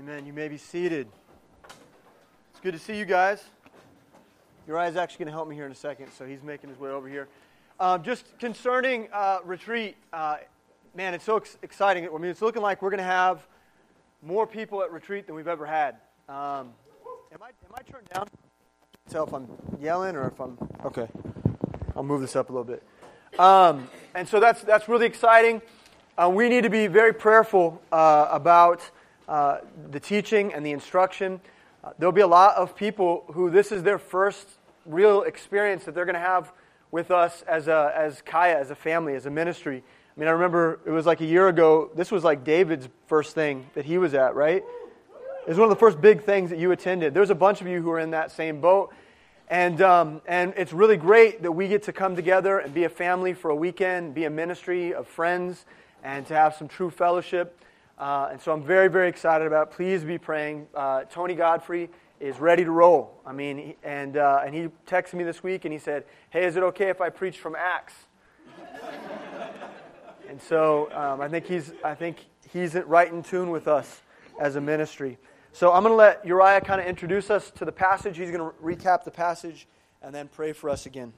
Amen. You may be seated. It's good to see you guys. Uriah's actually going to help me here in a second, so he's making his way over here. Um, just concerning uh, retreat, uh, man, it's so ex- exciting. I mean, it's looking like we're going to have more people at retreat than we've ever had. Um, am, I, am I turned down? Tell if I'm yelling or if I'm okay. I'll move this up a little bit. Um, and so that's that's really exciting. Uh, we need to be very prayerful uh, about uh, the teaching and the instruction. Uh, there'll be a lot of people who this is their first real experience that they're going to have with us as a, as Kaya, as a family, as a ministry. I mean, I remember it was like a year ago. This was like David's first thing that he was at, right? It was one of the first big things that you attended. There's a bunch of you who are in that same boat. And, um, and it's really great that we get to come together and be a family for a weekend, be a ministry of friends, and to have some true fellowship. Uh, and so I'm very, very excited about it. Please be praying. Uh, Tony Godfrey is ready to roll. I mean, and, uh, and he texted me this week and he said, Hey, is it okay if I preach from Acts? and so um, I, think he's, I think he's right in tune with us as a ministry. So I'm going to let Uriah kind of introduce us to the passage. He's going to recap the passage and then pray for us again.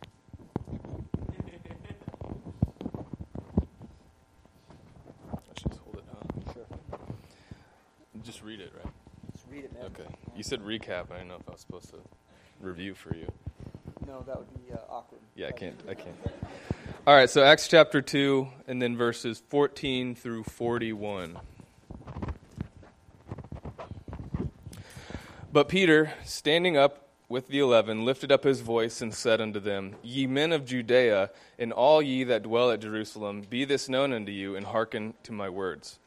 Just read it, right? Just read it, man. Okay. You said recap. I don't know if I was supposed to review for you. No, that would be uh, awkward. Yeah, I can't. I can't. All right. So Acts chapter two, and then verses fourteen through forty-one. But Peter, standing up with the eleven, lifted up his voice and said unto them, Ye men of Judea, and all ye that dwell at Jerusalem, be this known unto you, and hearken to my words.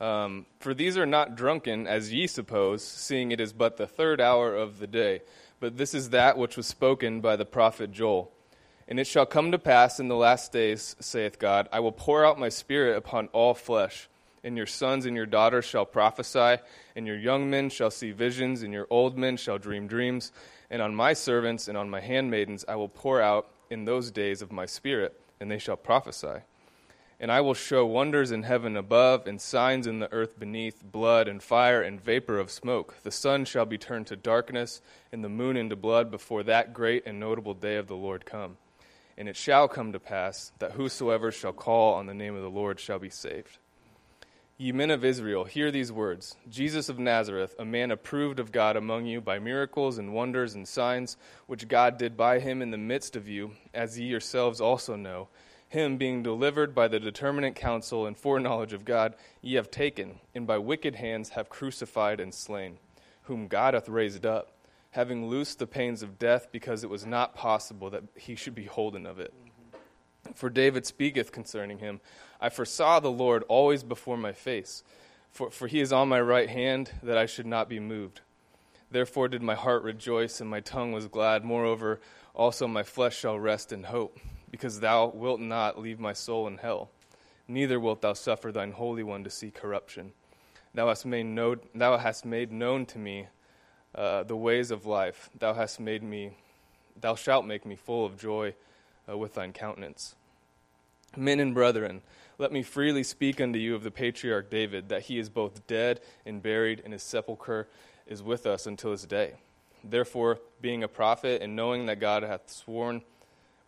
Um, For these are not drunken, as ye suppose, seeing it is but the third hour of the day. But this is that which was spoken by the prophet Joel. And it shall come to pass in the last days, saith God, I will pour out my spirit upon all flesh and your sons and your daughters shall prophesy, and your young men shall see visions, and your old men shall dream dreams. And on my servants and on my handmaidens I will pour out in those days of my spirit, and they shall prophesy. And I will show wonders in heaven above, and signs in the earth beneath blood and fire and vapor of smoke. The sun shall be turned to darkness, and the moon into blood before that great and notable day of the Lord come. And it shall come to pass that whosoever shall call on the name of the Lord shall be saved. Ye men of Israel, hear these words Jesus of Nazareth, a man approved of God among you by miracles and wonders and signs, which God did by him in the midst of you, as ye yourselves also know. Him being delivered by the determinate counsel and foreknowledge of God, ye have taken, and by wicked hands have crucified and slain, whom God hath raised up, having loosed the pains of death, because it was not possible that he should be holden of it. For David speaketh concerning him I foresaw the Lord always before my face, for, for he is on my right hand, that I should not be moved. Therefore did my heart rejoice, and my tongue was glad. Moreover, also my flesh shall rest in hope, because thou wilt not leave my soul in hell, neither wilt thou suffer thine Holy One to see corruption. Thou hast made, thou hast made known to me uh, the ways of life. Thou hast made me, thou shalt make me full of joy uh, with thine countenance. Men and brethren, let me freely speak unto you of the patriarch David, that he is both dead and buried, and his sepulchre is with us until this day. Therefore, being a prophet, and knowing that God hath sworn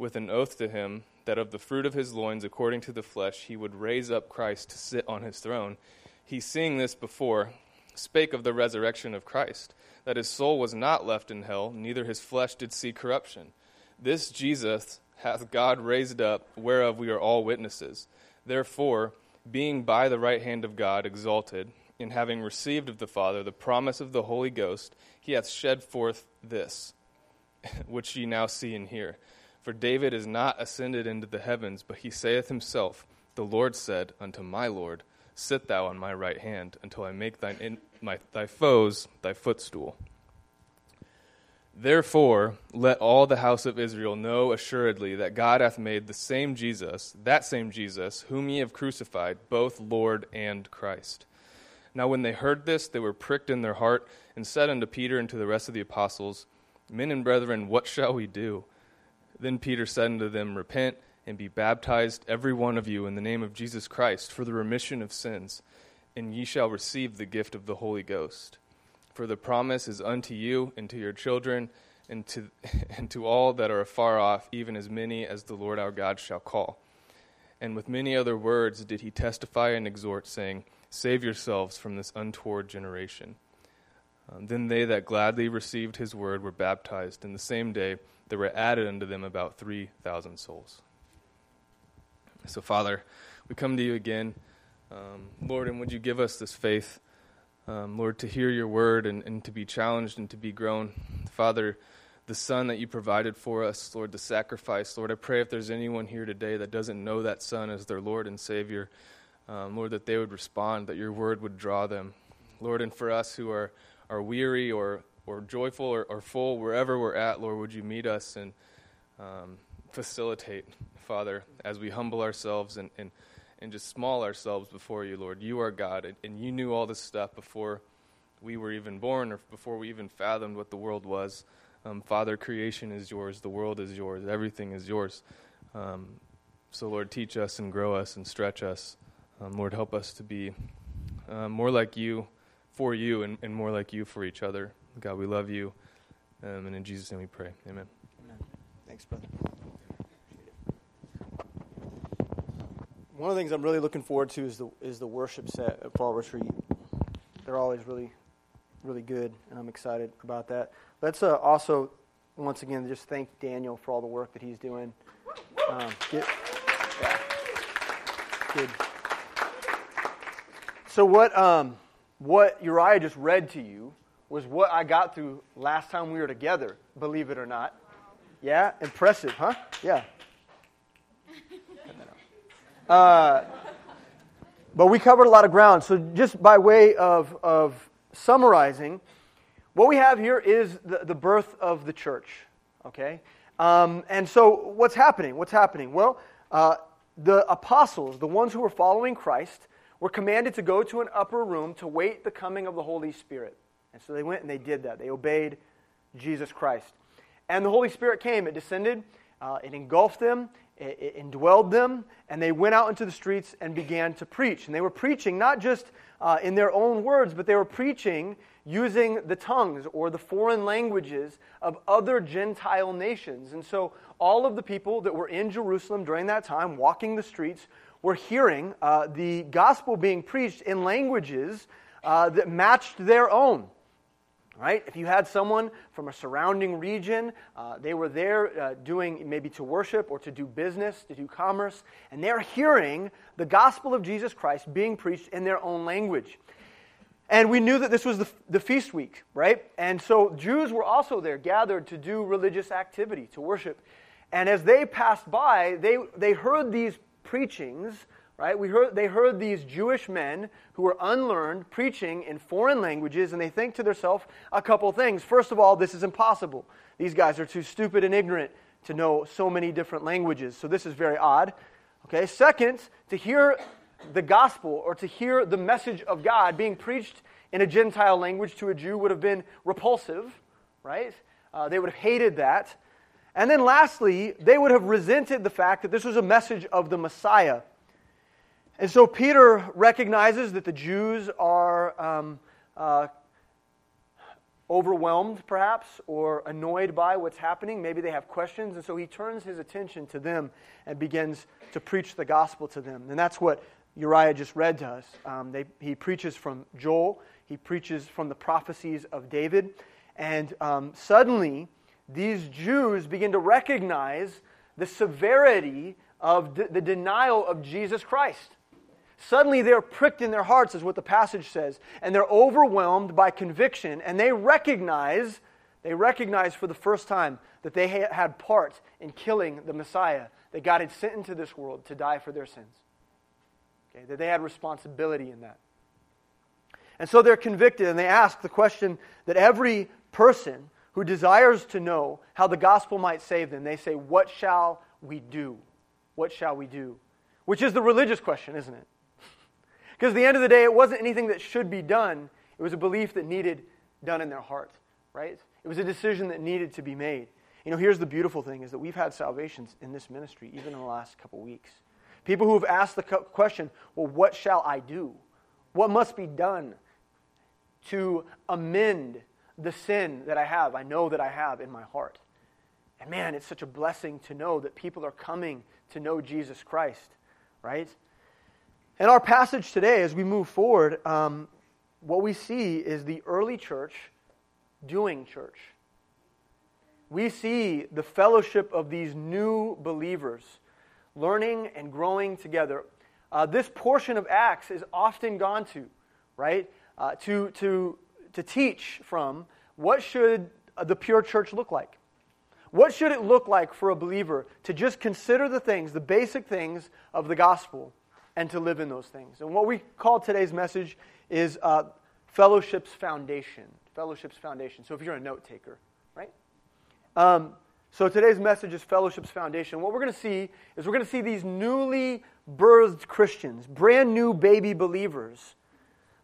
with an oath to him that of the fruit of his loins, according to the flesh, he would raise up Christ to sit on his throne, he, seeing this before, spake of the resurrection of Christ, that his soul was not left in hell, neither his flesh did see corruption. This Jesus hath God raised up, whereof we are all witnesses. Therefore, being by the right hand of God exalted, and having received of the Father the promise of the Holy Ghost, he hath shed forth this, which ye now see and hear. For David is not ascended into the heavens, but he saith himself, The Lord said unto my Lord, Sit thou on my right hand, until I make thine in, my, thy foes thy footstool. Therefore, let all the house of Israel know assuredly that God hath made the same Jesus, that same Jesus, whom ye have crucified, both Lord and Christ. Now, when they heard this, they were pricked in their heart, and said unto Peter and to the rest of the apostles, Men and brethren, what shall we do? Then Peter said unto them, Repent and be baptized, every one of you, in the name of Jesus Christ, for the remission of sins and ye shall receive the gift of the Holy Ghost. For the promise is unto you and to your children and to, and to all that are afar off, even as many as the Lord our God shall call. And with many other words did he testify and exhort, saying, Save yourselves from this untoward generation. Um, then they that gladly received his word were baptized, and the same day there were added unto them about 3,000 souls. So, Father, we come to you again. Um, Lord, and would you give us this faith, um, Lord, to hear your word and, and to be challenged and to be grown. Father, the Son that you provided for us, Lord, the sacrifice. Lord, I pray if there's anyone here today that doesn't know that Son as their Lord and Savior, um, Lord, that they would respond, that your word would draw them. Lord, and for us who are, are weary or, or joyful or, or full, wherever we're at, Lord, would you meet us and um, facilitate, Father, as we humble ourselves and, and and just small ourselves before you, Lord. You are God, and, and you knew all this stuff before we were even born or before we even fathomed what the world was. Um, Father, creation is yours, the world is yours, everything is yours. Um, so, Lord, teach us and grow us and stretch us. Um, Lord, help us to be uh, more like you for you and, and, more like you for each other. God, we love you. Um, and in Jesus' name we pray. Amen. Amen. Thanks, brother. one of the things I'm really looking forward to is the is the worship set at Fall Retreat. They're always really, really good, and I'm excited about that. Let's uh, also, once again, just thank Daniel for all the work that he's doing. Um, get, yeah, good. So what um, what Uriah just read to you was what I got through last time we were together. Believe it or not. Yeah, impressive, huh? Yeah. Uh, but we covered a lot of ground. So, just by way of, of summarizing, what we have here is the, the birth of the church. Okay? Um, and so, what's happening? What's happening? Well, uh, the apostles, the ones who were following Christ, were commanded to go to an upper room to wait the coming of the Holy Spirit. And so they went and they did that. They obeyed Jesus Christ. And the Holy Spirit came, it descended, uh, it engulfed them, it indwelled them, and they went out into the streets and began to preach. And they were preaching not just uh, in their own words, but they were preaching using the tongues or the foreign languages of other Gentile nations. And so all of the people that were in Jerusalem during that time, walking the streets, were hearing uh, the gospel being preached in languages uh, that matched their own right? If you had someone from a surrounding region, uh, they were there uh, doing maybe to worship or to do business, to do commerce, and they're hearing the gospel of Jesus Christ being preached in their own language. And we knew that this was the, the feast week, right? And so Jews were also there, gathered to do religious activity, to worship. And as they passed by, they, they heard these preachings right? We heard, they heard these Jewish men who were unlearned preaching in foreign languages, and they think to themselves a couple things. First of all, this is impossible. These guys are too stupid and ignorant to know so many different languages, so this is very odd. Okay, second, to hear the gospel or to hear the message of God being preached in a Gentile language to a Jew would have been repulsive, right? Uh, they would have hated that. And then lastly, they would have resented the fact that this was a message of the Messiah and so Peter recognizes that the Jews are um, uh, overwhelmed, perhaps, or annoyed by what's happening. Maybe they have questions. And so he turns his attention to them and begins to preach the gospel to them. And that's what Uriah just read to us. Um, they, he preaches from Joel, he preaches from the prophecies of David. And um, suddenly, these Jews begin to recognize the severity of the denial of Jesus Christ. Suddenly they're pricked in their hearts, is what the passage says, and they're overwhelmed by conviction, and they recognize, they recognize for the first time that they had part in killing the Messiah that God had sent into this world to die for their sins. Okay, that they had responsibility in that. And so they're convicted, and they ask the question that every person who desires to know how the gospel might save them, they say, What shall we do? What shall we do? Which is the religious question, isn't it? Because at the end of the day, it wasn't anything that should be done, it was a belief that needed done in their heart, right? It was a decision that needed to be made. You know, here's the beautiful thing is that we've had salvations in this ministry even in the last couple weeks. People who have asked the question, well, what shall I do? What must be done to amend the sin that I have, I know that I have in my heart? And man, it's such a blessing to know that people are coming to know Jesus Christ, right? In our passage today, as we move forward, um, what we see is the early church doing church. We see the fellowship of these new believers learning and growing together. Uh, this portion of Acts is often gone to, right? Uh, to, to, to teach from what should the pure church look like? What should it look like for a believer to just consider the things, the basic things of the gospel, and to live in those things? And what we call today's message is uh, Fellowship's Foundation. Fellowship's Foundation. So if you're a note taker, right? Um, so today's message is Fellowship's Foundation. What we're going to see is we're going to see these newly birthed Christians, brand new baby believers,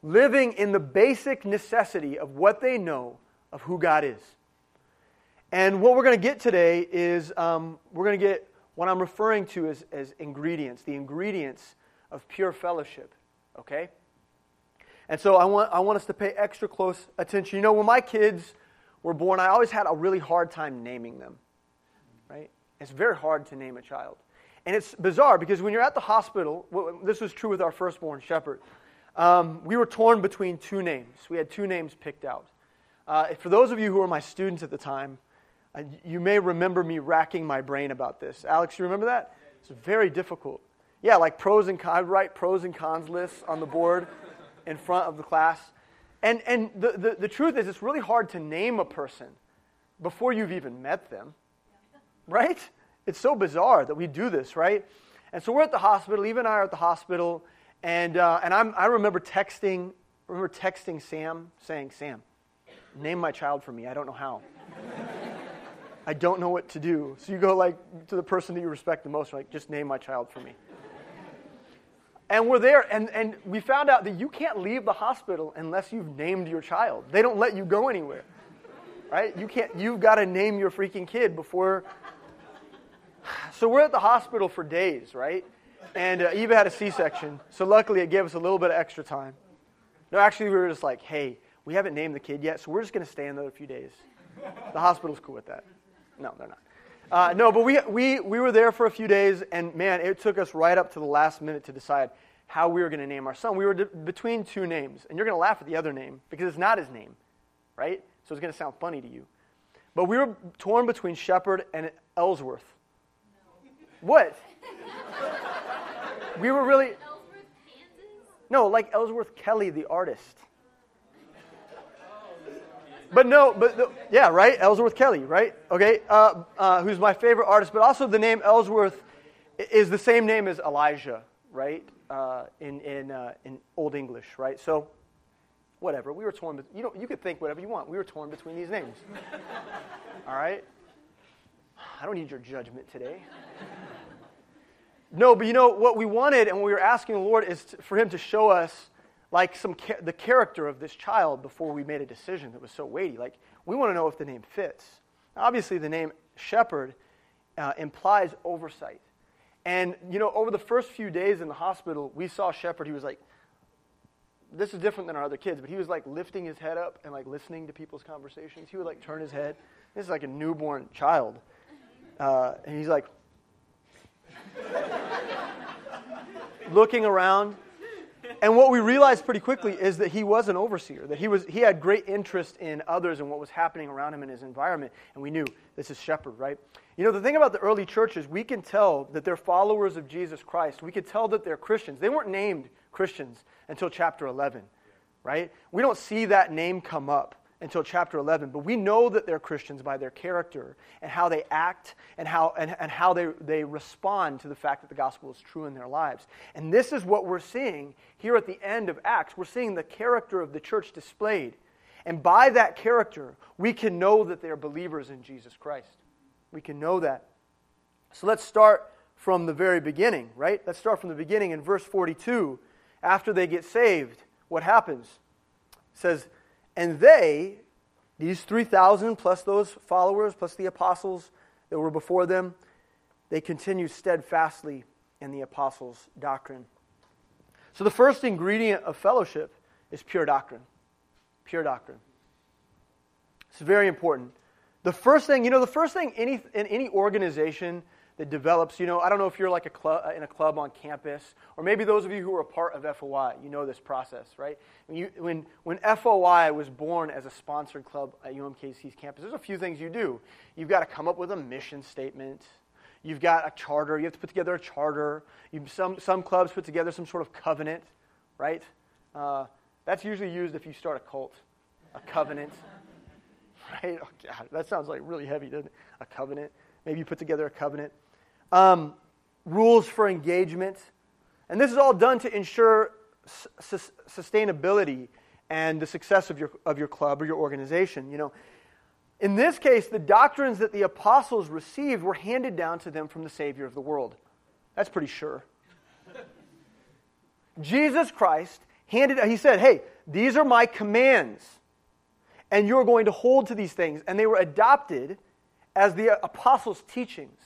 living in the basic necessity of what they know of who God is. And what we're going to get today is um, we're going to get what I'm referring to as, as ingredients, the ingredients of pure fellowship. Okay? And so I want, I want us to pay extra close attention. You know, when my kids were born, I always had a really hard time naming them. Right? It's very hard to name a child. And it's bizarre because when you're at the hospital, this was true with our firstborn shepherd, um, we were torn between two names. We had two names picked out. Uh, for those of you who were my students at the time, uh, you may remember me racking my brain about this. Alex, you remember that? It's very difficult. Yeah, like pros and cons, I'd write pros and cons lists on the board in front of the class. And, and the, the, the truth is, it's really hard to name a person before you've even met them. Right? It's so bizarre that we do this, right? And so we're at the hospital. Eva and I are at the hospital. And, uh, and I'm, I remember texting, remember texting Sam, saying, Sam, name my child for me. I don't know how. I don't know what to do. So you go like to the person that you respect the most, like, just name my child for me. And we're there, and, and we found out that you can't leave the hospital unless you've named your child. They don't let you go anywhere. Right? You can't, you've got to name your freaking kid before. So we're at the hospital for days, right? And uh, Eva had a C section, so luckily it gave us a little bit of extra time. No, actually, we were just like, hey, we haven't named the kid yet, so we're just going to stay another few days. The hospital's cool with that. No, they're not. Uh, no, but we, we, we were there for a few days, and man, it took us right up to the last minute to decide how we were going to name our son. We were d- between two names, and you're going to laugh at the other name because it's not his name, right? So it's going to sound funny to you. But we were torn between Shepherd and Ellsworth. No. What? We were really. No, like Ellsworth Kelly, the artist. But no, but the, yeah, right? Ellsworth Kelly, right? Okay, uh, uh, who's my favorite artist, but also the name Ellsworth is the same name as Elijah, right? Uh, in in uh, in Old English, right? So, whatever. We were torn. You know, you could think whatever you want. We were torn between these names. All right. I don't need your judgment today. No, but you know what we wanted and what we were asking the Lord is to, for Him to show us like some the character of this child before we made a decision that was so weighty. Like we want to know if the name fits. Obviously, the name shepherd uh, implies oversight. And you know, over the first few days in the hospital, we saw Shepherd. He was like, this is different than our other kids, but he was like lifting his head up and like listening to people's conversations. He would like turn his head. This is like a newborn child, uh, and he's like looking around and what we realized pretty quickly is that he was an overseer, that he, was, he had great interest in others and what was happening around him in his environment. And we knew this is shepherd, right? You know, the thing about the early churches, we can tell that they're followers of Jesus Christ. We could tell that they're Christians. They weren't named Christians until chapter 11, right? We don't see that name come up until chapter 11. But we know that they're Christians by their character and how they act and how, and, and how they, they respond to the fact that the gospel is true in their lives. And this is what we're seeing here at the end of Acts. We're seeing the character of the church displayed. And by that character, we can know that they're believers in Jesus Christ. We can know that. So let's start from the very beginning, right? Let's start from the beginning in verse 42. After they get saved, what happens? It says, and they, these 3,000 plus those followers, plus the apostles that were before them, they continue steadfastly in the apostles' doctrine. So, the first ingredient of fellowship is pure doctrine. Pure doctrine. It's very important. The first thing, you know, the first thing any, in any organization that develops, you know, I don't know if you're like a club, in a club on campus, or maybe those of you who are a part of FOI, you know this process, right? When, you, when, when FOI was born as a sponsored club at UMKC's campus, there's a few things you do. You've got to come up with a mission statement. You've got a charter. You have to put together a charter. You, some, some clubs put together some sort of covenant, right? Uh, that's usually used if you start a cult, a covenant. right? Oh, God, that sounds like really heavy, doesn't it? A covenant. Maybe you put together a covenant. Um, rules for engagement. And this is all done to ensure su- sustainability and the success of your, of your club or your organization. You know, in this case, the doctrines that the apostles received were handed down to them from the Savior of the world. That's pretty sure. Jesus Christ handed, he said, Hey, these are my commands, and you're going to hold to these things. And they were adopted as the apostles' teachings.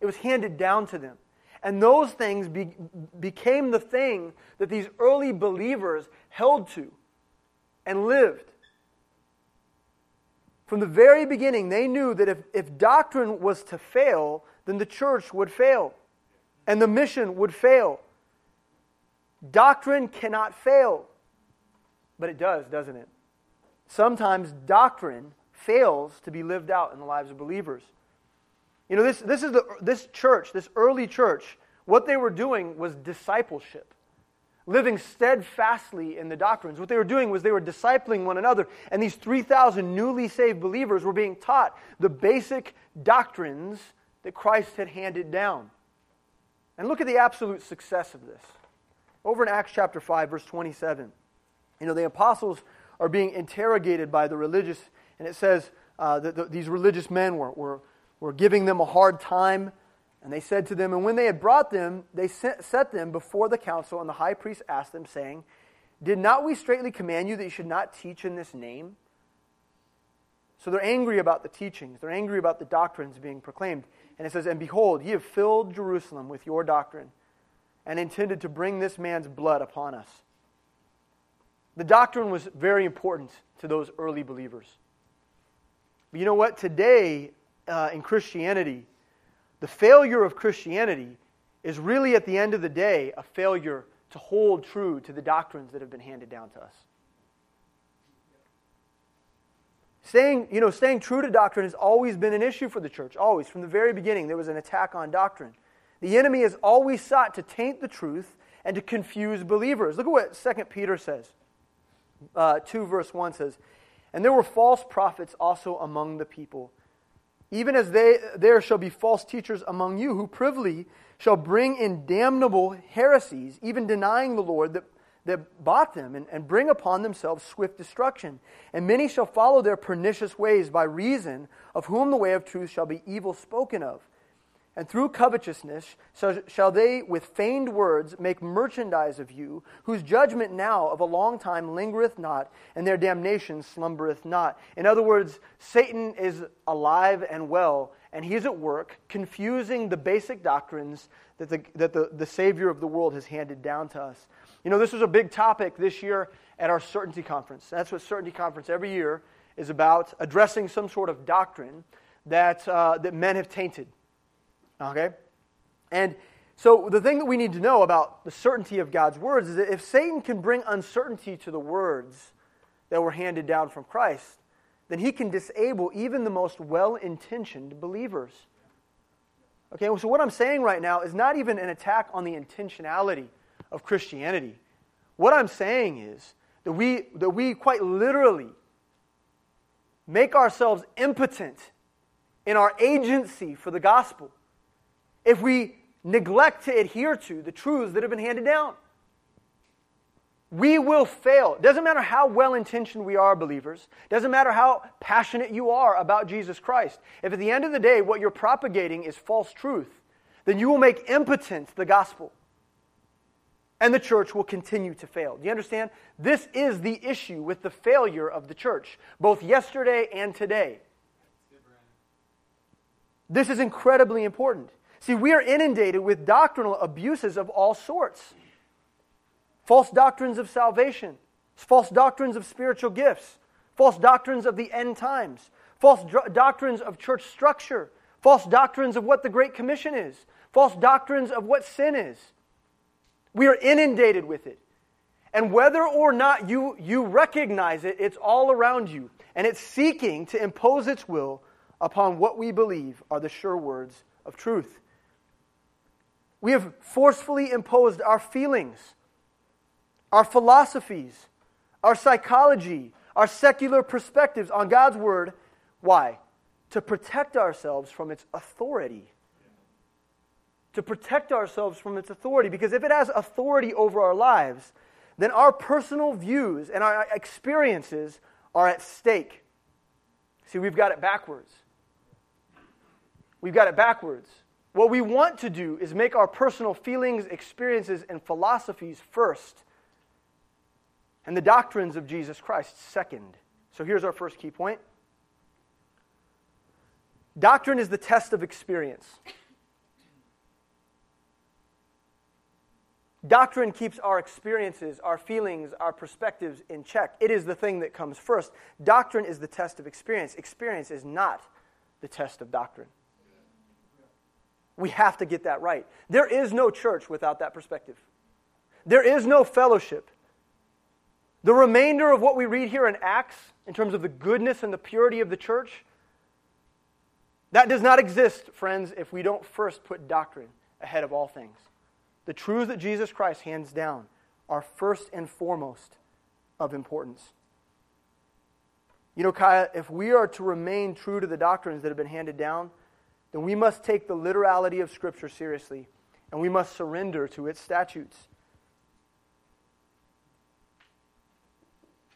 It was handed down to them. And those things be, became the thing that these early believers held to and lived. From the very beginning, they knew that if, if doctrine was to fail, then the church would fail and the mission would fail. Doctrine cannot fail, but it does, doesn't it? Sometimes doctrine fails to be lived out in the lives of believers. You know, this, this is the, this church, this early church, what they were doing was discipleship living steadfastly in the doctrines. What they were doing was they were discipling one another, and these 3,000 newly saved believers were being taught the basic doctrines that Christ had handed down. And look at the absolute success of this. Over in Acts chapter 5, verse 27, you know, the apostles are being interrogated by the religious, and it says uh, that the, these religious men were, were, were giving them a hard time. And they said to them, and when they had brought them, they set them before the council, and the high priest asked them, saying, Did not we straightly command you that you should not teach in this name? So they're angry about the teachings, they're angry about the doctrines being proclaimed. And it says, And behold, ye have filled Jerusalem with your doctrine, and intended to bring this man's blood upon us. The doctrine was very important to those early believers. But you know what? Today, uh, in Christianity, the failure of Christianity is really, at the end of the day, a failure to hold true to the doctrines that have been handed down to us. Staying, you know, staying true to doctrine has always been an issue for the church. Always. From the very beginning, there was an attack on doctrine. The enemy has always sought to taint the truth and to confuse believers. Look at what 2 Peter says. Uh, 2 verse 1 says, And there were false prophets also among the people even as they, there shall be false teachers among you who privily shall bring in damnable heresies, even denying the Lord that, that bought them, and, and bring upon themselves swift destruction. And many shall follow their pernicious ways, by reason of whom the way of truth shall be evil spoken of. And through covetousness shall they with feigned words make merchandise of you, whose judgment now of a long time lingereth not, and their damnation slumbereth not. In other words, Satan is alive and well, and he's at work confusing the basic doctrines that the, that the, the Savior of the world has handed down to us. You know, this was a big topic this year at our Certainty Conference. That's what Certainty Conference every year is about, addressing some sort of doctrine that, uh, that men have tainted Okay? And so the thing that we need to know about the certainty of God's words is that if Satan can bring uncertainty to the words that were handed down from Christ, then he can disable even the most well intentioned believers. Okay, so what I'm saying right now is not even an attack on the intentionality of Christianity. What I'm saying is that we, that we quite literally make ourselves impotent in our agency for the gospel if we neglect to adhere to the truths that have been handed down. We will fail. It doesn't matter how well intentioned we are, believers. It doesn't matter how passionate you are about Jesus Christ. If at the end of the day what you're propagating is false truth, then you will make impotent the gospel. And the church will continue to fail. Do you understand? This is the issue with the failure of the church, both yesterday and today. This is incredibly important. See, we are inundated with doctrinal abuses of all sorts. false doctrines of salvation, false doctrines of spiritual gifts, false doctrines of the end times, false dr- doctrines of church structure, false doctrines of what the Great Commission is, false doctrines of what sin is. We are inundated with it. And whether or not you, you recognize it, it's all around you. And it's seeking to impose its will upon what we believe are the sure words of truth. We have forcefully imposed our feelings, our philosophies, our psychology, our secular perspectives on God's Word. Why? To protect ourselves from its authority. To protect ourselves from its authority. Because if it has authority over our lives, then our personal views and our experiences are at stake. See, we've got it backwards. We've got it backwards. What we want to do is make our personal feelings, experiences, and philosophies first, and the doctrines of Jesus Christ second. So here's our first key point Doctrine is the test of experience. Doctrine keeps our experiences, our feelings, our perspectives in check. It is the thing that comes first. Doctrine is the test of experience. Experience is not the test of doctrine. We have to get that right. There is no church without that perspective. There is no fellowship. The remainder of what we read here in Acts, in terms of the goodness and the purity of the church, that does not exist, friends, if we don't first put doctrine ahead of all things. The truths that Jesus Christ hands down are first and foremost of importance. You know, Kaya, if we are to remain true to the doctrines that have been handed down, then we must take the literality of Scripture seriously and we must surrender to its statutes.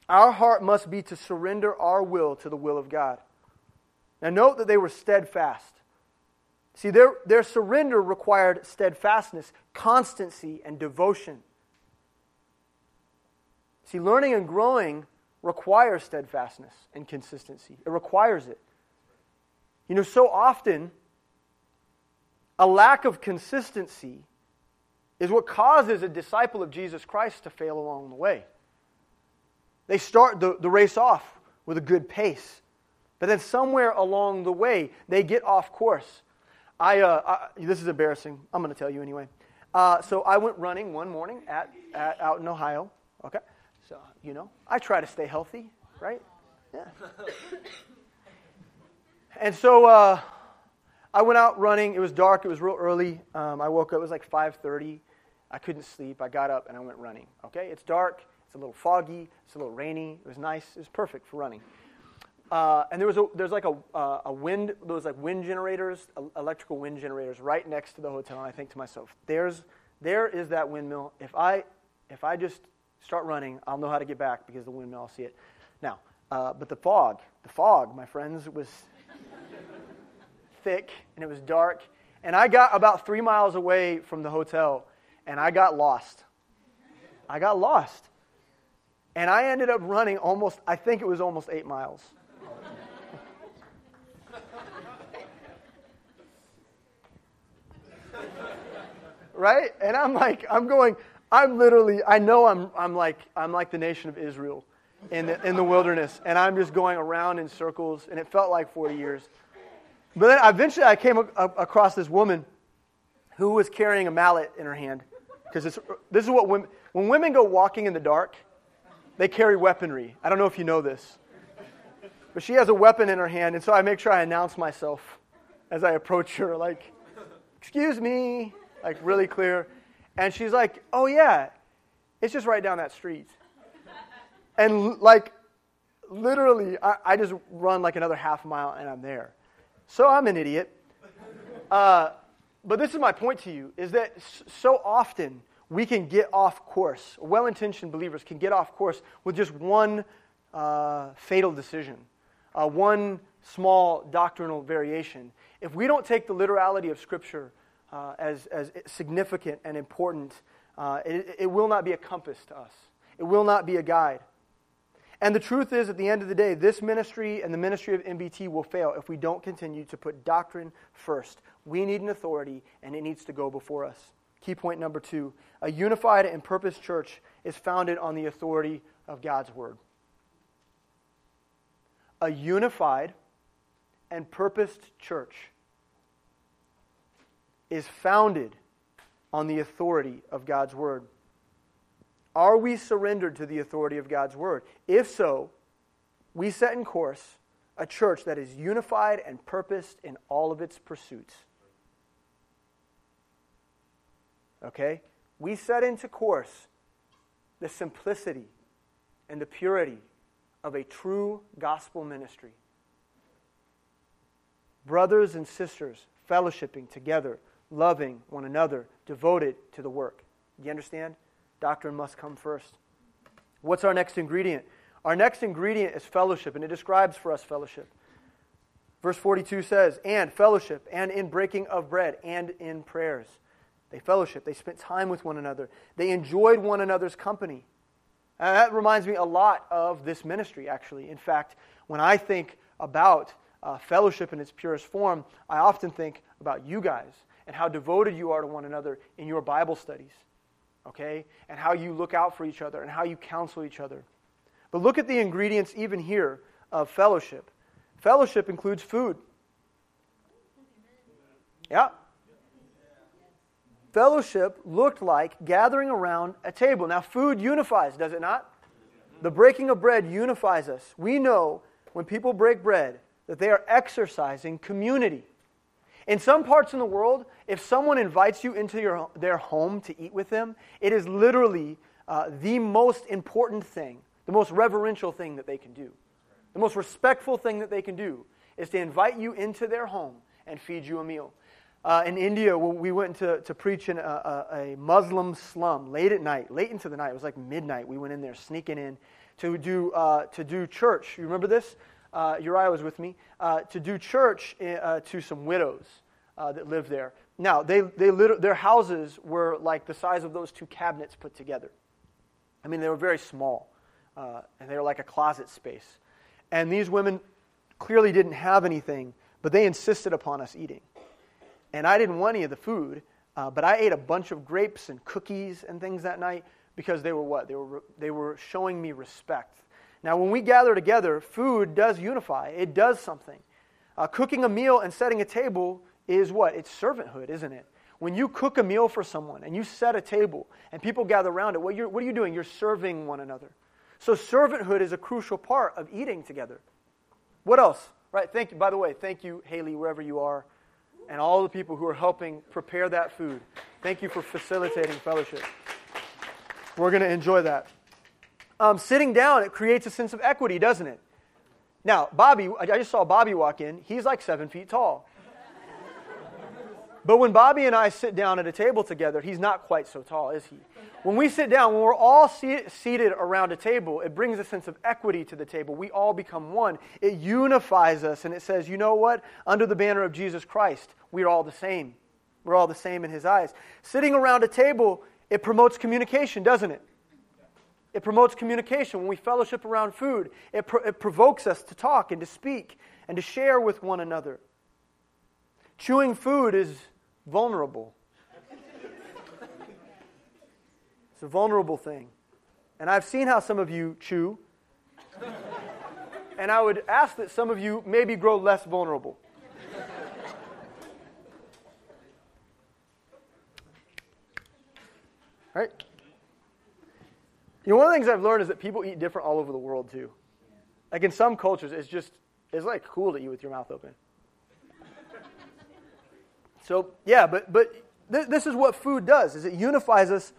Our heart must be to surrender our will to the will of God. Now, note that they were steadfast. See, their, their surrender required steadfastness, constancy, and devotion. See, learning and growing requires steadfastness and consistency, it requires it. You know, so often, a lack of consistency is what causes a disciple of Jesus Christ to fail along the way. They start the, the race off with a good pace, but then somewhere along the way, they get off course. I, uh, I this is embarrassing. I'm going to tell you anyway. Uh, so I went running one morning at, at, out in Ohio. Okay, so you know I try to stay healthy, right? Yeah. and so uh, I went out running. It was dark. It was real early. Um, I woke up. It was like 5:30. I couldn't sleep. I got up and I went running. Okay, it's dark. It's a little foggy. It's a little rainy. It was nice. It was perfect for running. Uh, and there was a, there's like a, uh, a wind there was like wind generators, electrical wind generators right next to the hotel. And I think to myself, there's there is that windmill. If I if I just start running, I'll know how to get back because the windmill. I'll see it. Now, uh, but the fog, the fog, my friends, was thick and it was dark. And I got about three miles away from the hotel and I got lost. I got lost. And I ended up running almost, I think it was almost eight miles. right? And I'm like, I'm going, I'm literally, I know I'm, I'm like, I'm like the nation of Israel in the, in the wilderness. And I'm just going around in circles. And it felt like 40 years. But then eventually I came across this woman who was carrying a mallet in her hand. Because this is what women, when women go walking in the dark, they carry weaponry. I don't know if you know this. But she has a weapon in her hand, and so I make sure I announce myself as I approach her, like, excuse me, like really clear. And she's like, oh yeah, it's just right down that street. And like, literally, I, I just run like another half mile and I'm there. So I'm an idiot. Uh, but this is my point to you is that so often we can get off course. Well intentioned believers can get off course with just one uh, fatal decision, uh, one small doctrinal variation. If we don't take the literality of Scripture uh, as, as significant and important, uh, it, it will not be a compass to us, it will not be a guide. And the truth is, at the end of the day, this ministry and the ministry of MBT will fail if we don't continue to put doctrine first. We need an authority, and it needs to go before us. Key point number two a unified and purposed church is founded on the authority of God's word. A unified and purposed church is founded on the authority of God's word. Are we surrendered to the authority of God's word? If so, we set in course a church that is unified and purposed in all of its pursuits. Okay? We set into course the simplicity and the purity of a true gospel ministry. Brothers and sisters fellowshipping together, loving one another, devoted to the work. Do you understand? Doctrine must come first. What's our next ingredient? Our next ingredient is fellowship, and it describes for us fellowship. Verse 42 says, and fellowship, and in breaking of bread, and in prayers. They fellowship. They spent time with one another. They enjoyed one another's company. And that reminds me a lot of this ministry, actually. In fact, when I think about uh, fellowship in its purest form, I often think about you guys and how devoted you are to one another in your Bible studies, okay? And how you look out for each other and how you counsel each other. But look at the ingredients, even here, of fellowship. Fellowship includes food. Yeah, fellowship looked like gathering around a table. Now, food unifies, does it not? The breaking of bread unifies us. We know when people break bread that they are exercising community. In some parts in the world, if someone invites you into your, their home to eat with them, it is literally uh, the most important thing, the most reverential thing that they can do. The most respectful thing that they can do is to invite you into their home and feed you a meal. Uh, in India, we went to, to preach in a, a, a, Muslim slum late at night, late into the night. It was like midnight. We went in there, sneaking in to do, uh, to do church. You remember this? Uh, Uriah was with me. Uh, to do church uh, to some widows uh, that lived there. Now, they, they lit- their houses were like the size of those two cabinets put together. I mean, they were very small, and they were like a closet space. And these women clearly didn't have anything, but they insisted upon us eating and I didn't want any of the food, uh, but I ate a bunch of grapes and cookies and things that night because they were what? They were, they were showing me respect. Now, when we gather together, food does unify, it does something. Uh, cooking a meal and setting a table is what? It's servanthood, isn't it? When you cook a meal for someone and you set a table and people gather around it, what, what are you doing? You're serving one another. So, servanthood is a crucial part of eating together. What else? Right, thank you. By the way, thank you, Haley, wherever you are and all the people who are helping prepare that food. Thank you for facilitating fellowship. We're going to enjoy that. Um, sitting down, it creates a sense of equity, doesn't it? Now, Bobby, I just saw Bobby walk in. He's like seven feet tall. But when Bobby and I sit down at a table together, he's not quite so tall, is he? When we sit down, when we're all seated around a table, it brings a sense of equity to the table. We all become one. It unifies us, and it says, you know what? Under the banner of Jesus Christ, we're all the same. We're all the same in his eyes. Sitting around a table, it promotes communication, doesn't it? It promotes communication. When we fellowship around food, it, pro- it provokes us to talk and to speak and to share with one another. Chewing food is vulnerable. It's a vulnerable thing. And I've seen how some of you chew. and I would ask that some of you maybe grow less vulnerable. Right? You know, one of the things I've learned is that people eat different all over the world too. Like in some cultures, it's just it's like cool to eat with your mouth open. So yeah, but but th- this is what food does: is it unifies us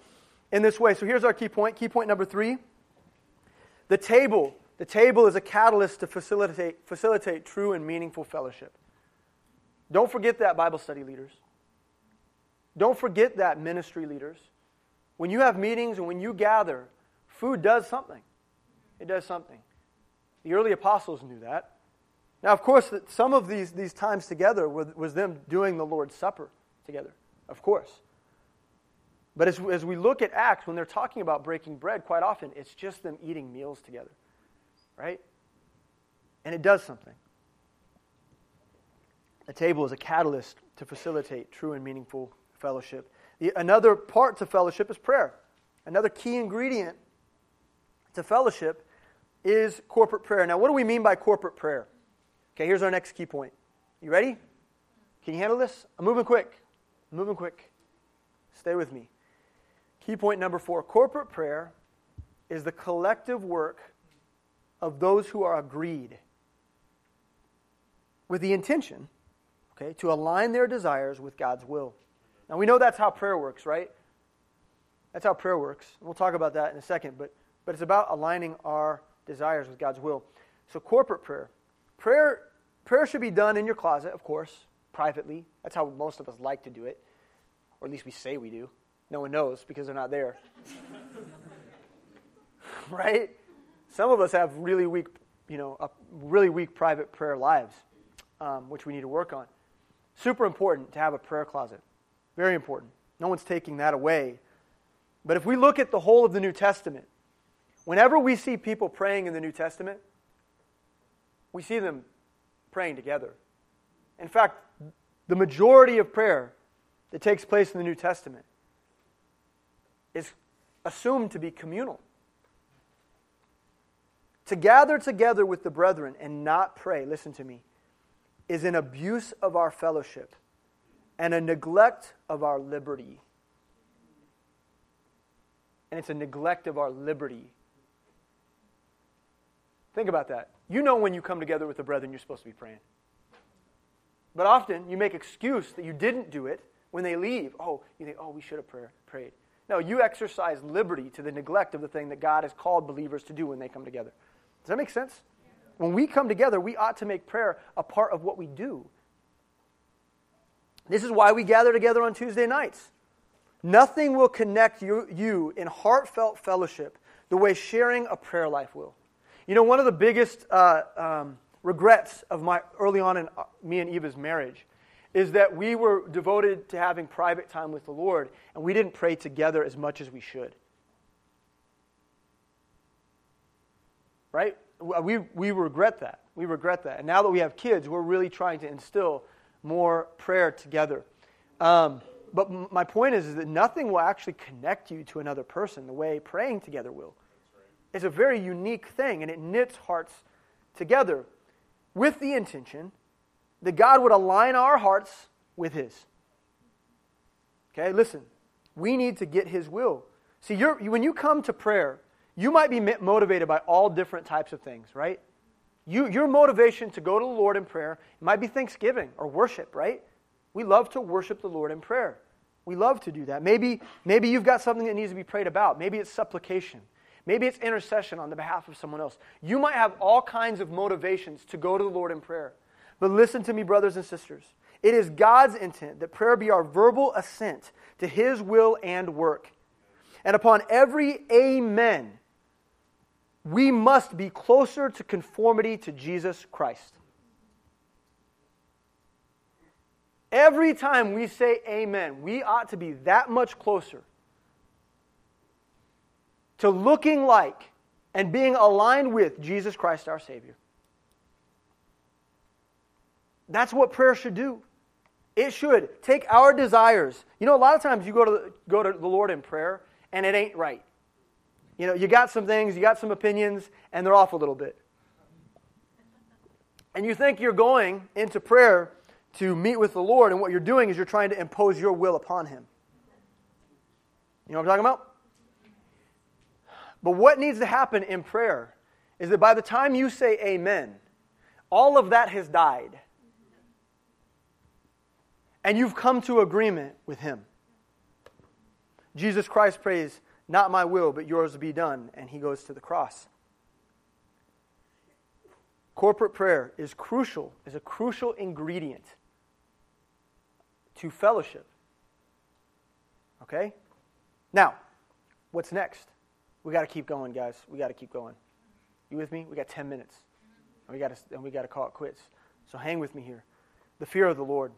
in this way. So here's our key point. Key point number three: the table. The table is a catalyst to facilitate facilitate true and meaningful fellowship. Don't forget that, Bible study leaders. Don't forget that, ministry leaders. When you have meetings and when you gather, food does something. It does something. The early apostles knew that. Now, of course, some of these, these times together was them doing the Lord's Supper together, of course. But as, as we look at Acts, when they're talking about breaking bread, quite often it's just them eating meals together, right? And it does something. A table is a catalyst to facilitate true and meaningful fellowship. The, another part to fellowship is prayer. Another key ingredient to fellowship is corporate prayer. Now, what do we mean by corporate prayer? Okay, here's our next key point. You ready? Can you handle this? I'm moving quick. I'm moving quick. Stay with me. Key point number four corporate prayer is the collective work of those who are agreed with the intention, okay, to align their desires with God's will. Now, we know that's how prayer works, right? That's how prayer works. We'll talk about that in a second, but, but it's about aligning our desires with God's will. So, corporate prayer. Prayer, prayer should be done in your closet, of course, privately. That's how most of us like to do it, or at least we say we do. No one knows because they're not there. right? Some of us have really weak, you know, really weak private prayer lives, um, which we need to work on. Super important to have a prayer closet. Very important. No one's taking that away. But if we look at the whole of the New Testament, whenever we see people praying in the New Testament, we see them praying together. In fact, the majority of prayer that takes place in the New Testament is assumed to be communal. To gather together with the brethren and not pray, listen to me, is an abuse of our fellowship and a neglect of our liberty. And it's a neglect of our liberty. Think about that. You know when you come together with the brethren, you're supposed to be praying. But often you make excuse that you didn't do it when they leave. Oh, you think, oh, we should have prayed. No, you exercise liberty to the neglect of the thing that God has called believers to do when they come together. Does that make sense? When we come together, we ought to make prayer a part of what we do. This is why we gather together on Tuesday nights. Nothing will connect you, you in heartfelt fellowship the way sharing a prayer life will. You know, one of the biggest uh, um, regrets of my early on in uh, me and Eva's marriage is that we were devoted to having private time with the Lord and we didn't pray together as much as we should. right? We, we regret that. We regret that. And now that we have kids, we're really trying to instill more prayer together. Um, but my point is, is that nothing will actually connect you to another person the way praying together will. It's a very unique thing, and it knits hearts together with the intention that God would align our hearts with His. Okay, listen, we need to get His will. See, when you come to prayer, you might be motivated by all different types of things, right? You, your motivation to go to the Lord in prayer might be thanksgiving or worship, right? We love to worship the Lord in prayer. We love to do that. Maybe, maybe you've got something that needs to be prayed about. Maybe it's supplication. Maybe it's intercession on the behalf of someone else. You might have all kinds of motivations to go to the Lord in prayer. But listen to me, brothers and sisters. It is God's intent that prayer be our verbal assent to His will and work. And upon every amen, we must be closer to conformity to Jesus Christ. Every time we say amen, we ought to be that much closer to looking like and being aligned with Jesus Christ our Savior. That's what prayer should do. It should take our desires. You know, a lot of times you go to the, go to the Lord in prayer and it ain't right. You know, you got some things, you got some opinions, and they're off a little bit. And you think you're going into prayer to meet with the Lord, and what you're doing is you're trying to impose your will upon Him. You know what I'm talking about? But what needs to happen in prayer is that by the time you say amen, all of that has died. And you've come to agreement with Him. Jesus Christ prays, not my will, but yours be done. And he goes to the cross. Corporate prayer is crucial, is a crucial ingredient to fellowship. Okay? Now, what's next? We got to keep going, guys. We got to keep going. You with me? We got 10 minutes. And we got to and we got to call it quits. So hang with me here. The fear of the Lord.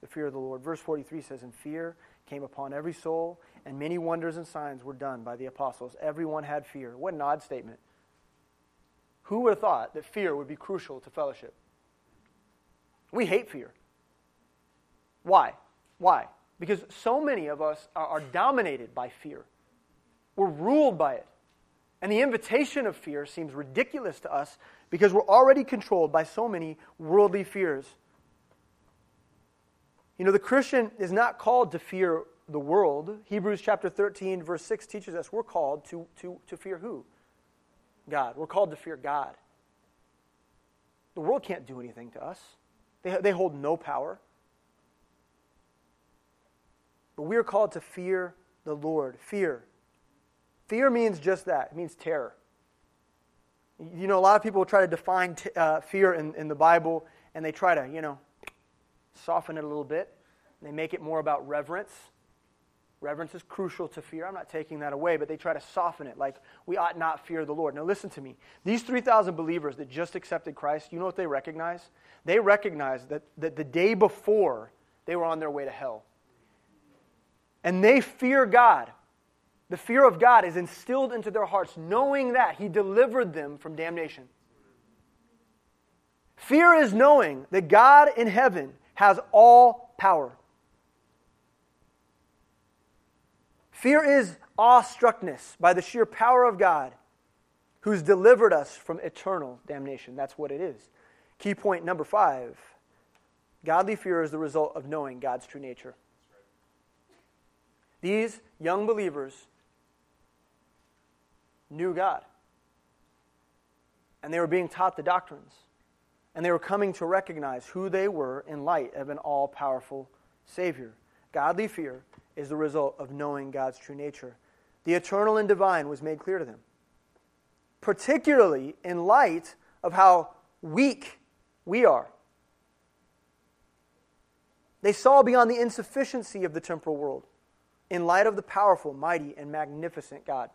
The fear of the Lord. Verse 43 says, "And fear came upon every soul, and many wonders and signs were done by the apostles. Everyone had fear. What an odd statement. Who would have thought that fear would be crucial to fellowship? We hate fear. Why? Why? Because so many of us are, are dominated by fear, we're ruled by it. And the invitation of fear seems ridiculous to us because we're already controlled by so many worldly fears. You know, the Christian is not called to fear the world. Hebrews chapter 13, verse 6 teaches us we're called to, to, to fear who? God. We're called to fear God. The world can't do anything to us, they, they hold no power. But we are called to fear the Lord. Fear. Fear means just that it means terror. You know, a lot of people try to define t- uh, fear in, in the Bible, and they try to, you know, soften it a little bit. They make it more about reverence. Reverence is crucial to fear. I'm not taking that away, but they try to soften it like we ought not fear the Lord. Now, listen to me. These 3,000 believers that just accepted Christ, you know what they recognize? They recognize that, that the day before they were on their way to hell. And they fear God. The fear of God is instilled into their hearts, knowing that He delivered them from damnation. Fear is knowing that God in heaven has all power. Fear is awestruckness by the sheer power of God who's delivered us from eternal damnation. That's what it is. Key point number five godly fear is the result of knowing God's true nature. These young believers knew God, and they were being taught the doctrines, and they were coming to recognize who they were in light of an all powerful Savior. Godly fear is the result of knowing God's true nature. The eternal and divine was made clear to them, particularly in light of how weak we are. They saw beyond the insufficiency of the temporal world in light of the powerful, mighty, and magnificent God.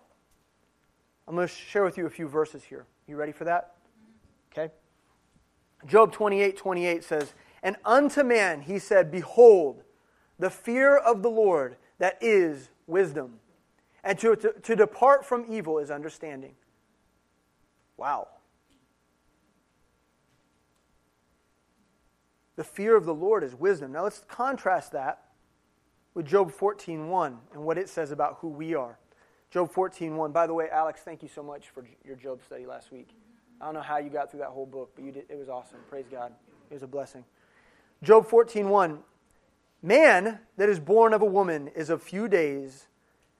I'm going to share with you a few verses here. You ready for that? Okay. Job 28 28 says, And unto man he said, Behold, the fear of the Lord that is wisdom, and to, to, to depart from evil is understanding. Wow. The fear of the Lord is wisdom. Now let's contrast that with Job 14:1 and what it says about who we are. Job 14:1. By the way, Alex, thank you so much for your Job study last week. I don't know how you got through that whole book, but you did, it was awesome. Praise God. It was a blessing. Job 14:1. Man that is born of a woman is of few days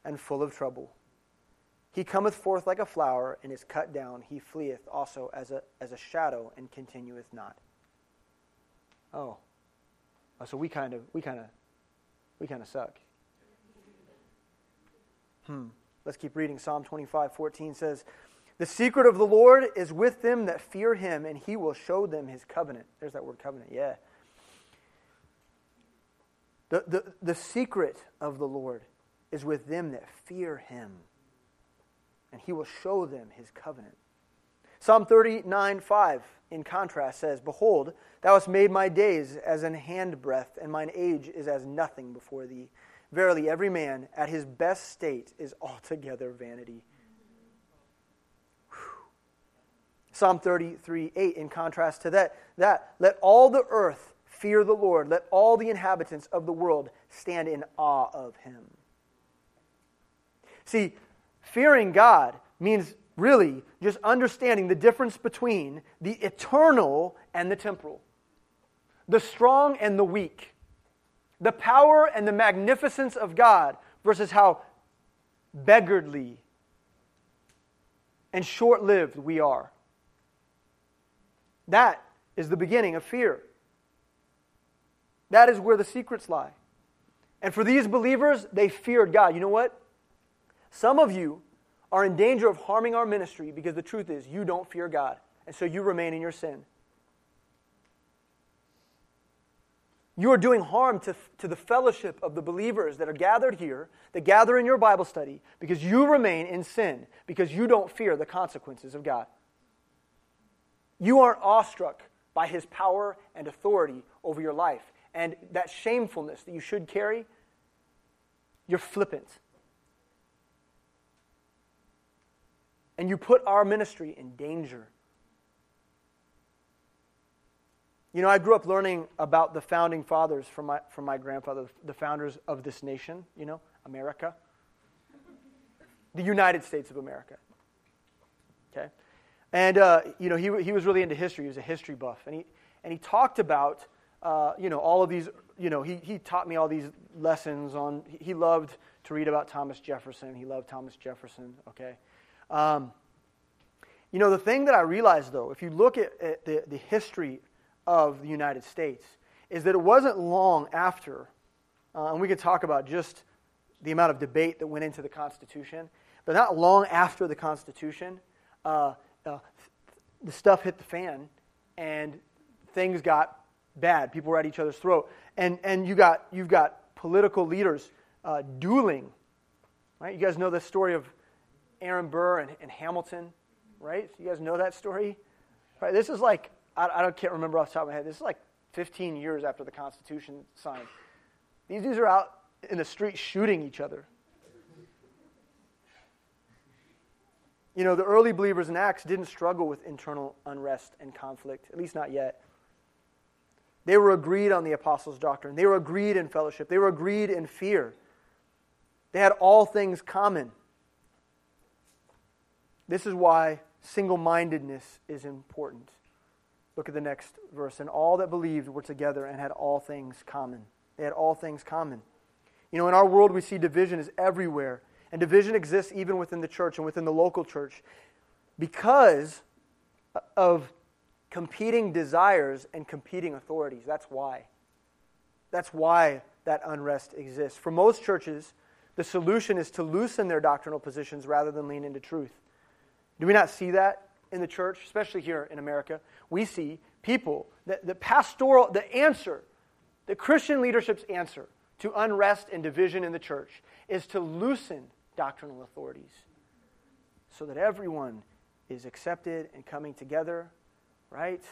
and full of trouble. He cometh forth like a flower and is cut down. He fleeth also as a, as a shadow and continueth not. Oh. oh so we kind of we kind of we kind of suck. Hmm. Let's keep reading. Psalm 25, 14 says, The secret of the Lord is with them that fear him, and he will show them his covenant. There's that word covenant, yeah. The, the, the secret of the Lord is with them that fear him, and he will show them his covenant. Psalm 39, 5, in contrast, says, Behold, thou hast made my days as an handbreadth, and mine age is as nothing before thee. Verily, every man at his best state is altogether vanity. Whew. Psalm 33, 8, in contrast to that, that, let all the earth fear the Lord, let all the inhabitants of the world stand in awe of him. See, fearing God means really just understanding the difference between the eternal and the temporal, the strong and the weak, the power and the magnificence of God versus how beggarly and short lived we are. That is the beginning of fear. That is where the secrets lie. And for these believers, they feared God. You know what? Some of you are in danger of harming our ministry because the truth is you don't fear God, and so you remain in your sin. You are doing harm to, to the fellowship of the believers that are gathered here, that gather in your Bible study, because you remain in sin, because you don't fear the consequences of God. You aren't awestruck by his power and authority over your life. And that shamefulness that you should carry, you're flippant. and you put our ministry in danger. You know, I grew up learning about the founding fathers from my, from my grandfather, the founders of this nation, you know, America. The United States of America. Okay? And, uh, you know, he, he was really into history. He was a history buff. And he, and he talked about, uh, you know, all of these, you know, he, he taught me all these lessons on, he loved to read about Thomas Jefferson. He loved Thomas Jefferson, okay? Um, you know, the thing that I realized, though, if you look at, at the, the history of the United States is that it wasn't long after, uh, and we could talk about just the amount of debate that went into the Constitution, but not long after the Constitution, uh, uh, the stuff hit the fan and things got bad. People were at each other's throat. And, and you got, you've got political leaders uh, dueling. Right? You guys know the story of Aaron Burr and, and Hamilton, right? You guys know that story? Right? This is like I, I can't remember off the top of my head. This is like 15 years after the Constitution signed. These dudes are out in the street shooting each other. You know, the early believers in Acts didn't struggle with internal unrest and conflict, at least not yet. They were agreed on the apostles' doctrine. They were agreed in fellowship. They were agreed in fear. They had all things common. This is why single mindedness is important. Look at the next verse. And all that believed were together and had all things common. They had all things common. You know, in our world, we see division is everywhere. And division exists even within the church and within the local church because of competing desires and competing authorities. That's why. That's why that unrest exists. For most churches, the solution is to loosen their doctrinal positions rather than lean into truth. Do we not see that in the church, especially here in America? we see people, the, the pastoral, the answer, the Christian leadership's answer to unrest and division in the church is to loosen doctrinal authorities so that everyone is accepted and coming together, right?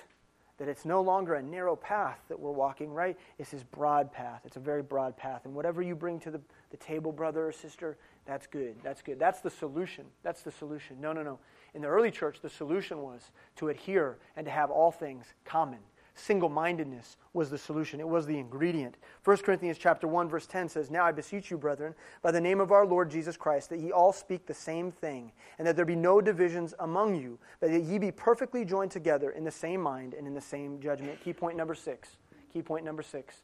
That it's no longer a narrow path that we're walking, right? It's this broad path. It's a very broad path. And whatever you bring to the, the table, brother or sister, that's good. That's good. That's the solution. That's the solution. No, no, no. In the early church, the solution was to adhere and to have all things common. Single mindedness was the solution, it was the ingredient. 1 Corinthians chapter 1, verse 10 says, Now I beseech you, brethren, by the name of our Lord Jesus Christ, that ye all speak the same thing, and that there be no divisions among you, but that ye be perfectly joined together in the same mind and in the same judgment. Key point number six. Key point number six.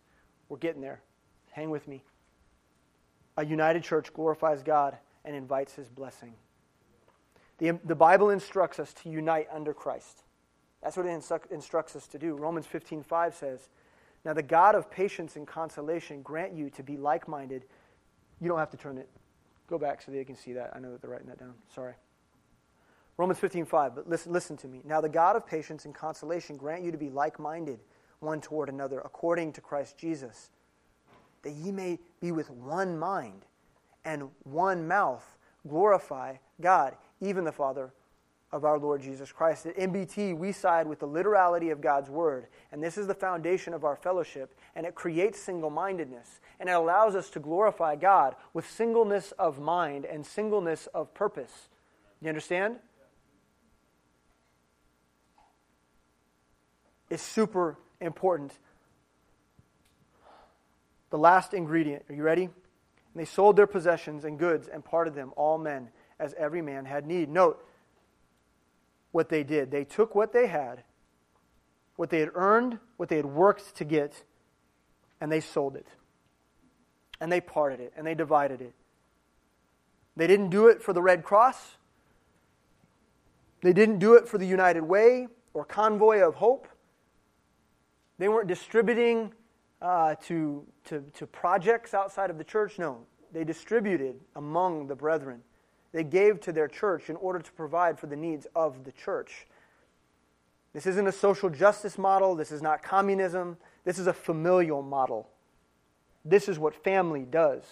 We're getting there. Hang with me. A united church glorifies God and invites his blessing. The, the Bible instructs us to unite under Christ. That's what it instructs us to do. Romans 15:5 says, "Now the God of patience and consolation grant you to be like-minded." You don't have to turn it. Go back so they can see that. I know that they're writing that down. Sorry. Romans 15:5, but listen, listen to me. Now the God of patience and consolation grant you to be like-minded one toward another according to Christ Jesus, that ye may be with one mind and one mouth glorify God even the Father of our Lord Jesus Christ. At MBT, we side with the literality of God's Word, and this is the foundation of our fellowship, and it creates single mindedness, and it allows us to glorify God with singleness of mind and singleness of purpose. You understand? It's super important. The last ingredient. Are you ready? And they sold their possessions and goods and parted them, all men as every man had need. Note what they did. They took what they had, what they had earned, what they had worked to get, and they sold it. And they parted it, and they divided it. They didn't do it for the Red Cross. They didn't do it for the United Way or Convoy of Hope. They weren't distributing uh, to, to, to projects outside of the church. No, they distributed among the brethren they gave to their church in order to provide for the needs of the church. This isn't a social justice model. This is not communism. This is a familial model. This is what family does.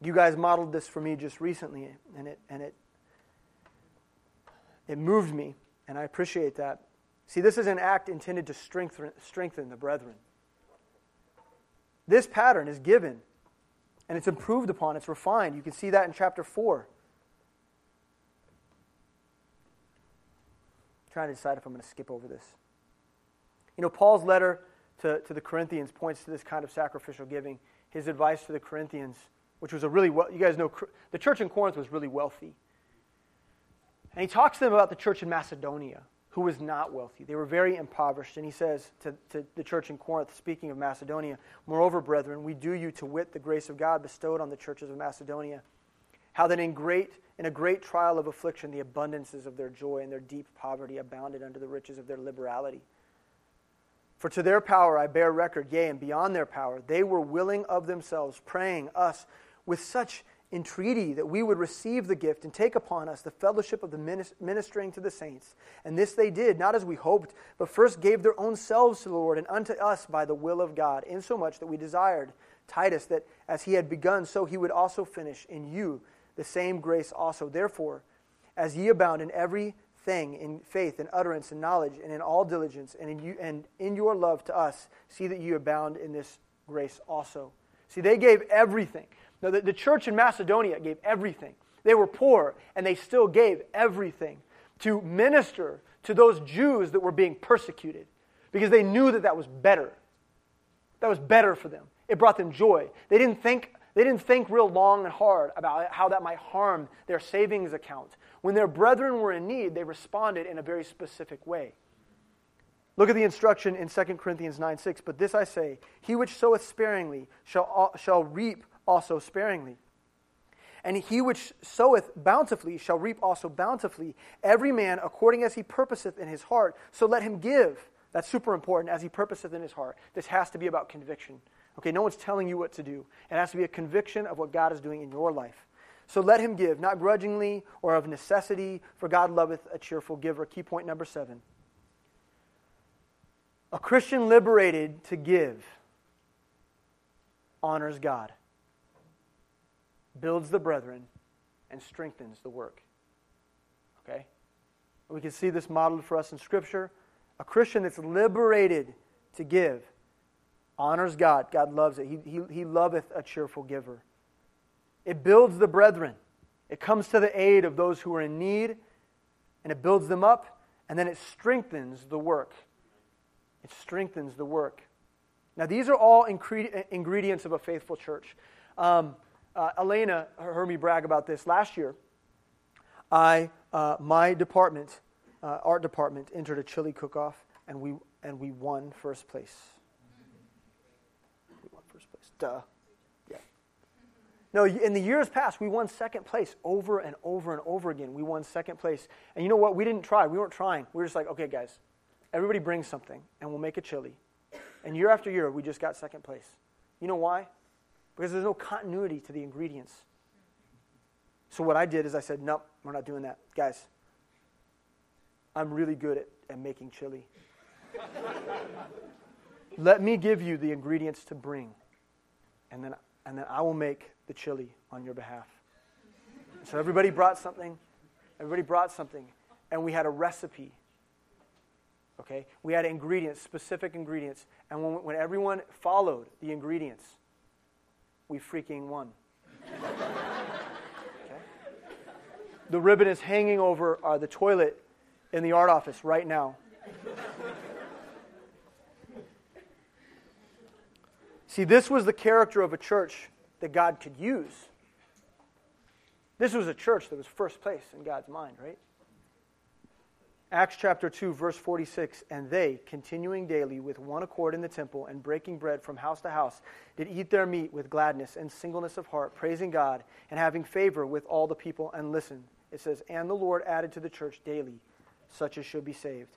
You guys modeled this for me just recently, and it, and it, it moved me, and I appreciate that. See, this is an act intended to strengthen, strengthen the brethren. This pattern is given and it's improved upon, it's refined. You can see that in chapter 4. I'm trying to decide if I'm going to skip over this. You know, Paul's letter to, to the Corinthians points to this kind of sacrificial giving. His advice to the Corinthians, which was a really well, you guys know, the church in Corinth was really wealthy. And he talks to them about the church in Macedonia, who was not wealthy. They were very impoverished. And he says to, to the church in Corinth, speaking of Macedonia, Moreover, brethren, we do you to wit the grace of God bestowed on the churches of Macedonia, how that in great in a great trial of affliction the abundances of their joy and their deep poverty abounded unto the riches of their liberality. For to their power I bear record, yea, and beyond their power, they were willing of themselves, praying us with such entreaty that we would receive the gift and take upon us the fellowship of the ministering to the saints. And this they did, not as we hoped, but first gave their own selves to the Lord and unto us by the will of God, insomuch that we desired Titus that as he had begun, so he would also finish in you the same grace also. Therefore, as ye abound in every thing, in faith and utterance and knowledge, and in all diligence, and in, you, and in your love to us, see that you abound in this grace also. See, they gave everything. Now, the, the church in Macedonia gave everything. They were poor, and they still gave everything to minister to those Jews that were being persecuted because they knew that that was better. That was better for them. It brought them joy. They didn't think, they didn't think real long and hard about how that might harm their savings account. When their brethren were in need, they responded in a very specific way. Look at the instruction in 2 Corinthians 9 6. But this I say, he which soweth sparingly shall, shall reap also sparingly. And he which soweth bountifully shall reap also bountifully. Every man according as he purposeth in his heart, so let him give. That's super important, as he purposeth in his heart. This has to be about conviction. Okay, no one's telling you what to do. It has to be a conviction of what God is doing in your life. So let him give, not grudgingly or of necessity, for God loveth a cheerful giver. Key point number seven. A Christian liberated to give honors God builds the brethren, and strengthens the work. Okay? We can see this modeled for us in Scripture. A Christian that's liberated to give honors God. God loves it. He, he, he loveth a cheerful giver. It builds the brethren. It comes to the aid of those who are in need, and it builds them up, and then it strengthens the work. It strengthens the work. Now, these are all ingredients of a faithful church. Um, uh, Elena heard me brag about this last year. I, uh, my department, uh, art department, entered a chili cook-off, and we and we won first place. We won first place. Duh. Yeah. No, in the years past, we won second place over and over and over again. We won second place, and you know what? We didn't try. We weren't trying. We were just like, okay, guys, everybody bring something, and we'll make a chili. And year after year, we just got second place. You know why? Because there's no continuity to the ingredients. So what I did is I said, nope, we're not doing that. Guys, I'm really good at, at making chili. Let me give you the ingredients to bring, and then, and then I will make the chili on your behalf. So everybody brought something. Everybody brought something, and we had a recipe. Okay? We had ingredients, specific ingredients. And when, when everyone followed the ingredients, we freaking won. okay? The ribbon is hanging over uh, the toilet in the art office right now. See, this was the character of a church that God could use. This was a church that was first place in God's mind, right? Acts chapter 2, verse 46 And they, continuing daily with one accord in the temple and breaking bread from house to house, did eat their meat with gladness and singleness of heart, praising God and having favor with all the people. And listen, it says, And the Lord added to the church daily such as should be saved.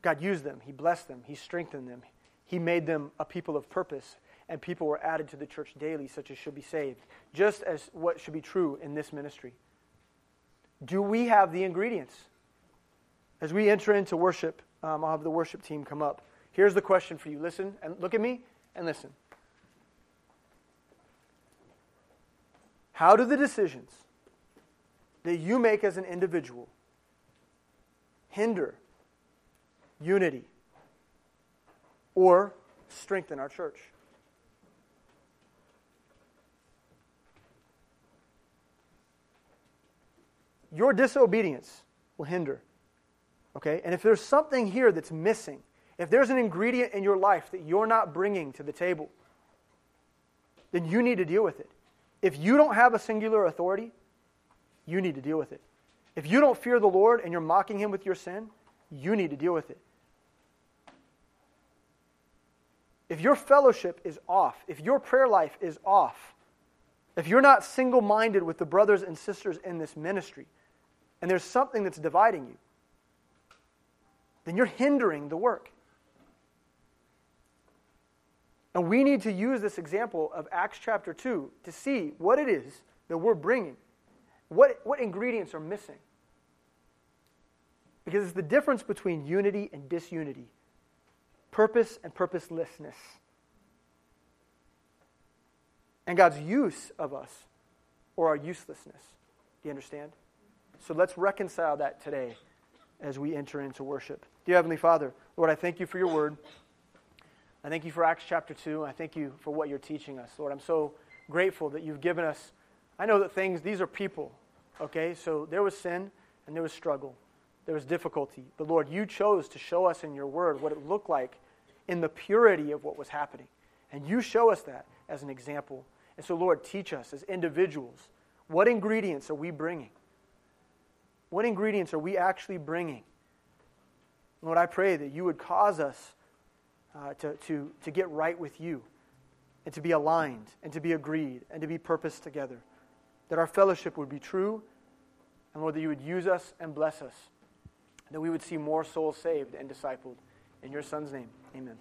God used them, He blessed them, He strengthened them, He made them a people of purpose. And people were added to the church daily, such as should be saved, just as what should be true in this ministry. Do we have the ingredients? As we enter into worship, um, I'll have the worship team come up. Here's the question for you. Listen and look at me and listen. How do the decisions that you make as an individual hinder unity or strengthen our church? Your disobedience will hinder Okay? And if there's something here that's missing, if there's an ingredient in your life that you're not bringing to the table, then you need to deal with it. If you don't have a singular authority, you need to deal with it. If you don't fear the Lord and you're mocking him with your sin, you need to deal with it. If your fellowship is off, if your prayer life is off, if you're not single minded with the brothers and sisters in this ministry, and there's something that's dividing you, then you're hindering the work. And we need to use this example of Acts chapter 2 to see what it is that we're bringing. What, what ingredients are missing? Because it's the difference between unity and disunity, purpose and purposelessness, and God's use of us or our uselessness. Do you understand? So let's reconcile that today as we enter into worship. Dear Heavenly Father, Lord, I thank you for your word. I thank you for Acts chapter 2. I thank you for what you're teaching us. Lord, I'm so grateful that you've given us. I know that things, these are people, okay? So there was sin and there was struggle, there was difficulty. But Lord, you chose to show us in your word what it looked like in the purity of what was happening. And you show us that as an example. And so, Lord, teach us as individuals what ingredients are we bringing? What ingredients are we actually bringing? Lord, I pray that you would cause us uh, to, to, to get right with you and to be aligned and to be agreed and to be purposed together. That our fellowship would be true, and Lord, that you would use us and bless us, that we would see more souls saved and discipled. In your Son's name, amen.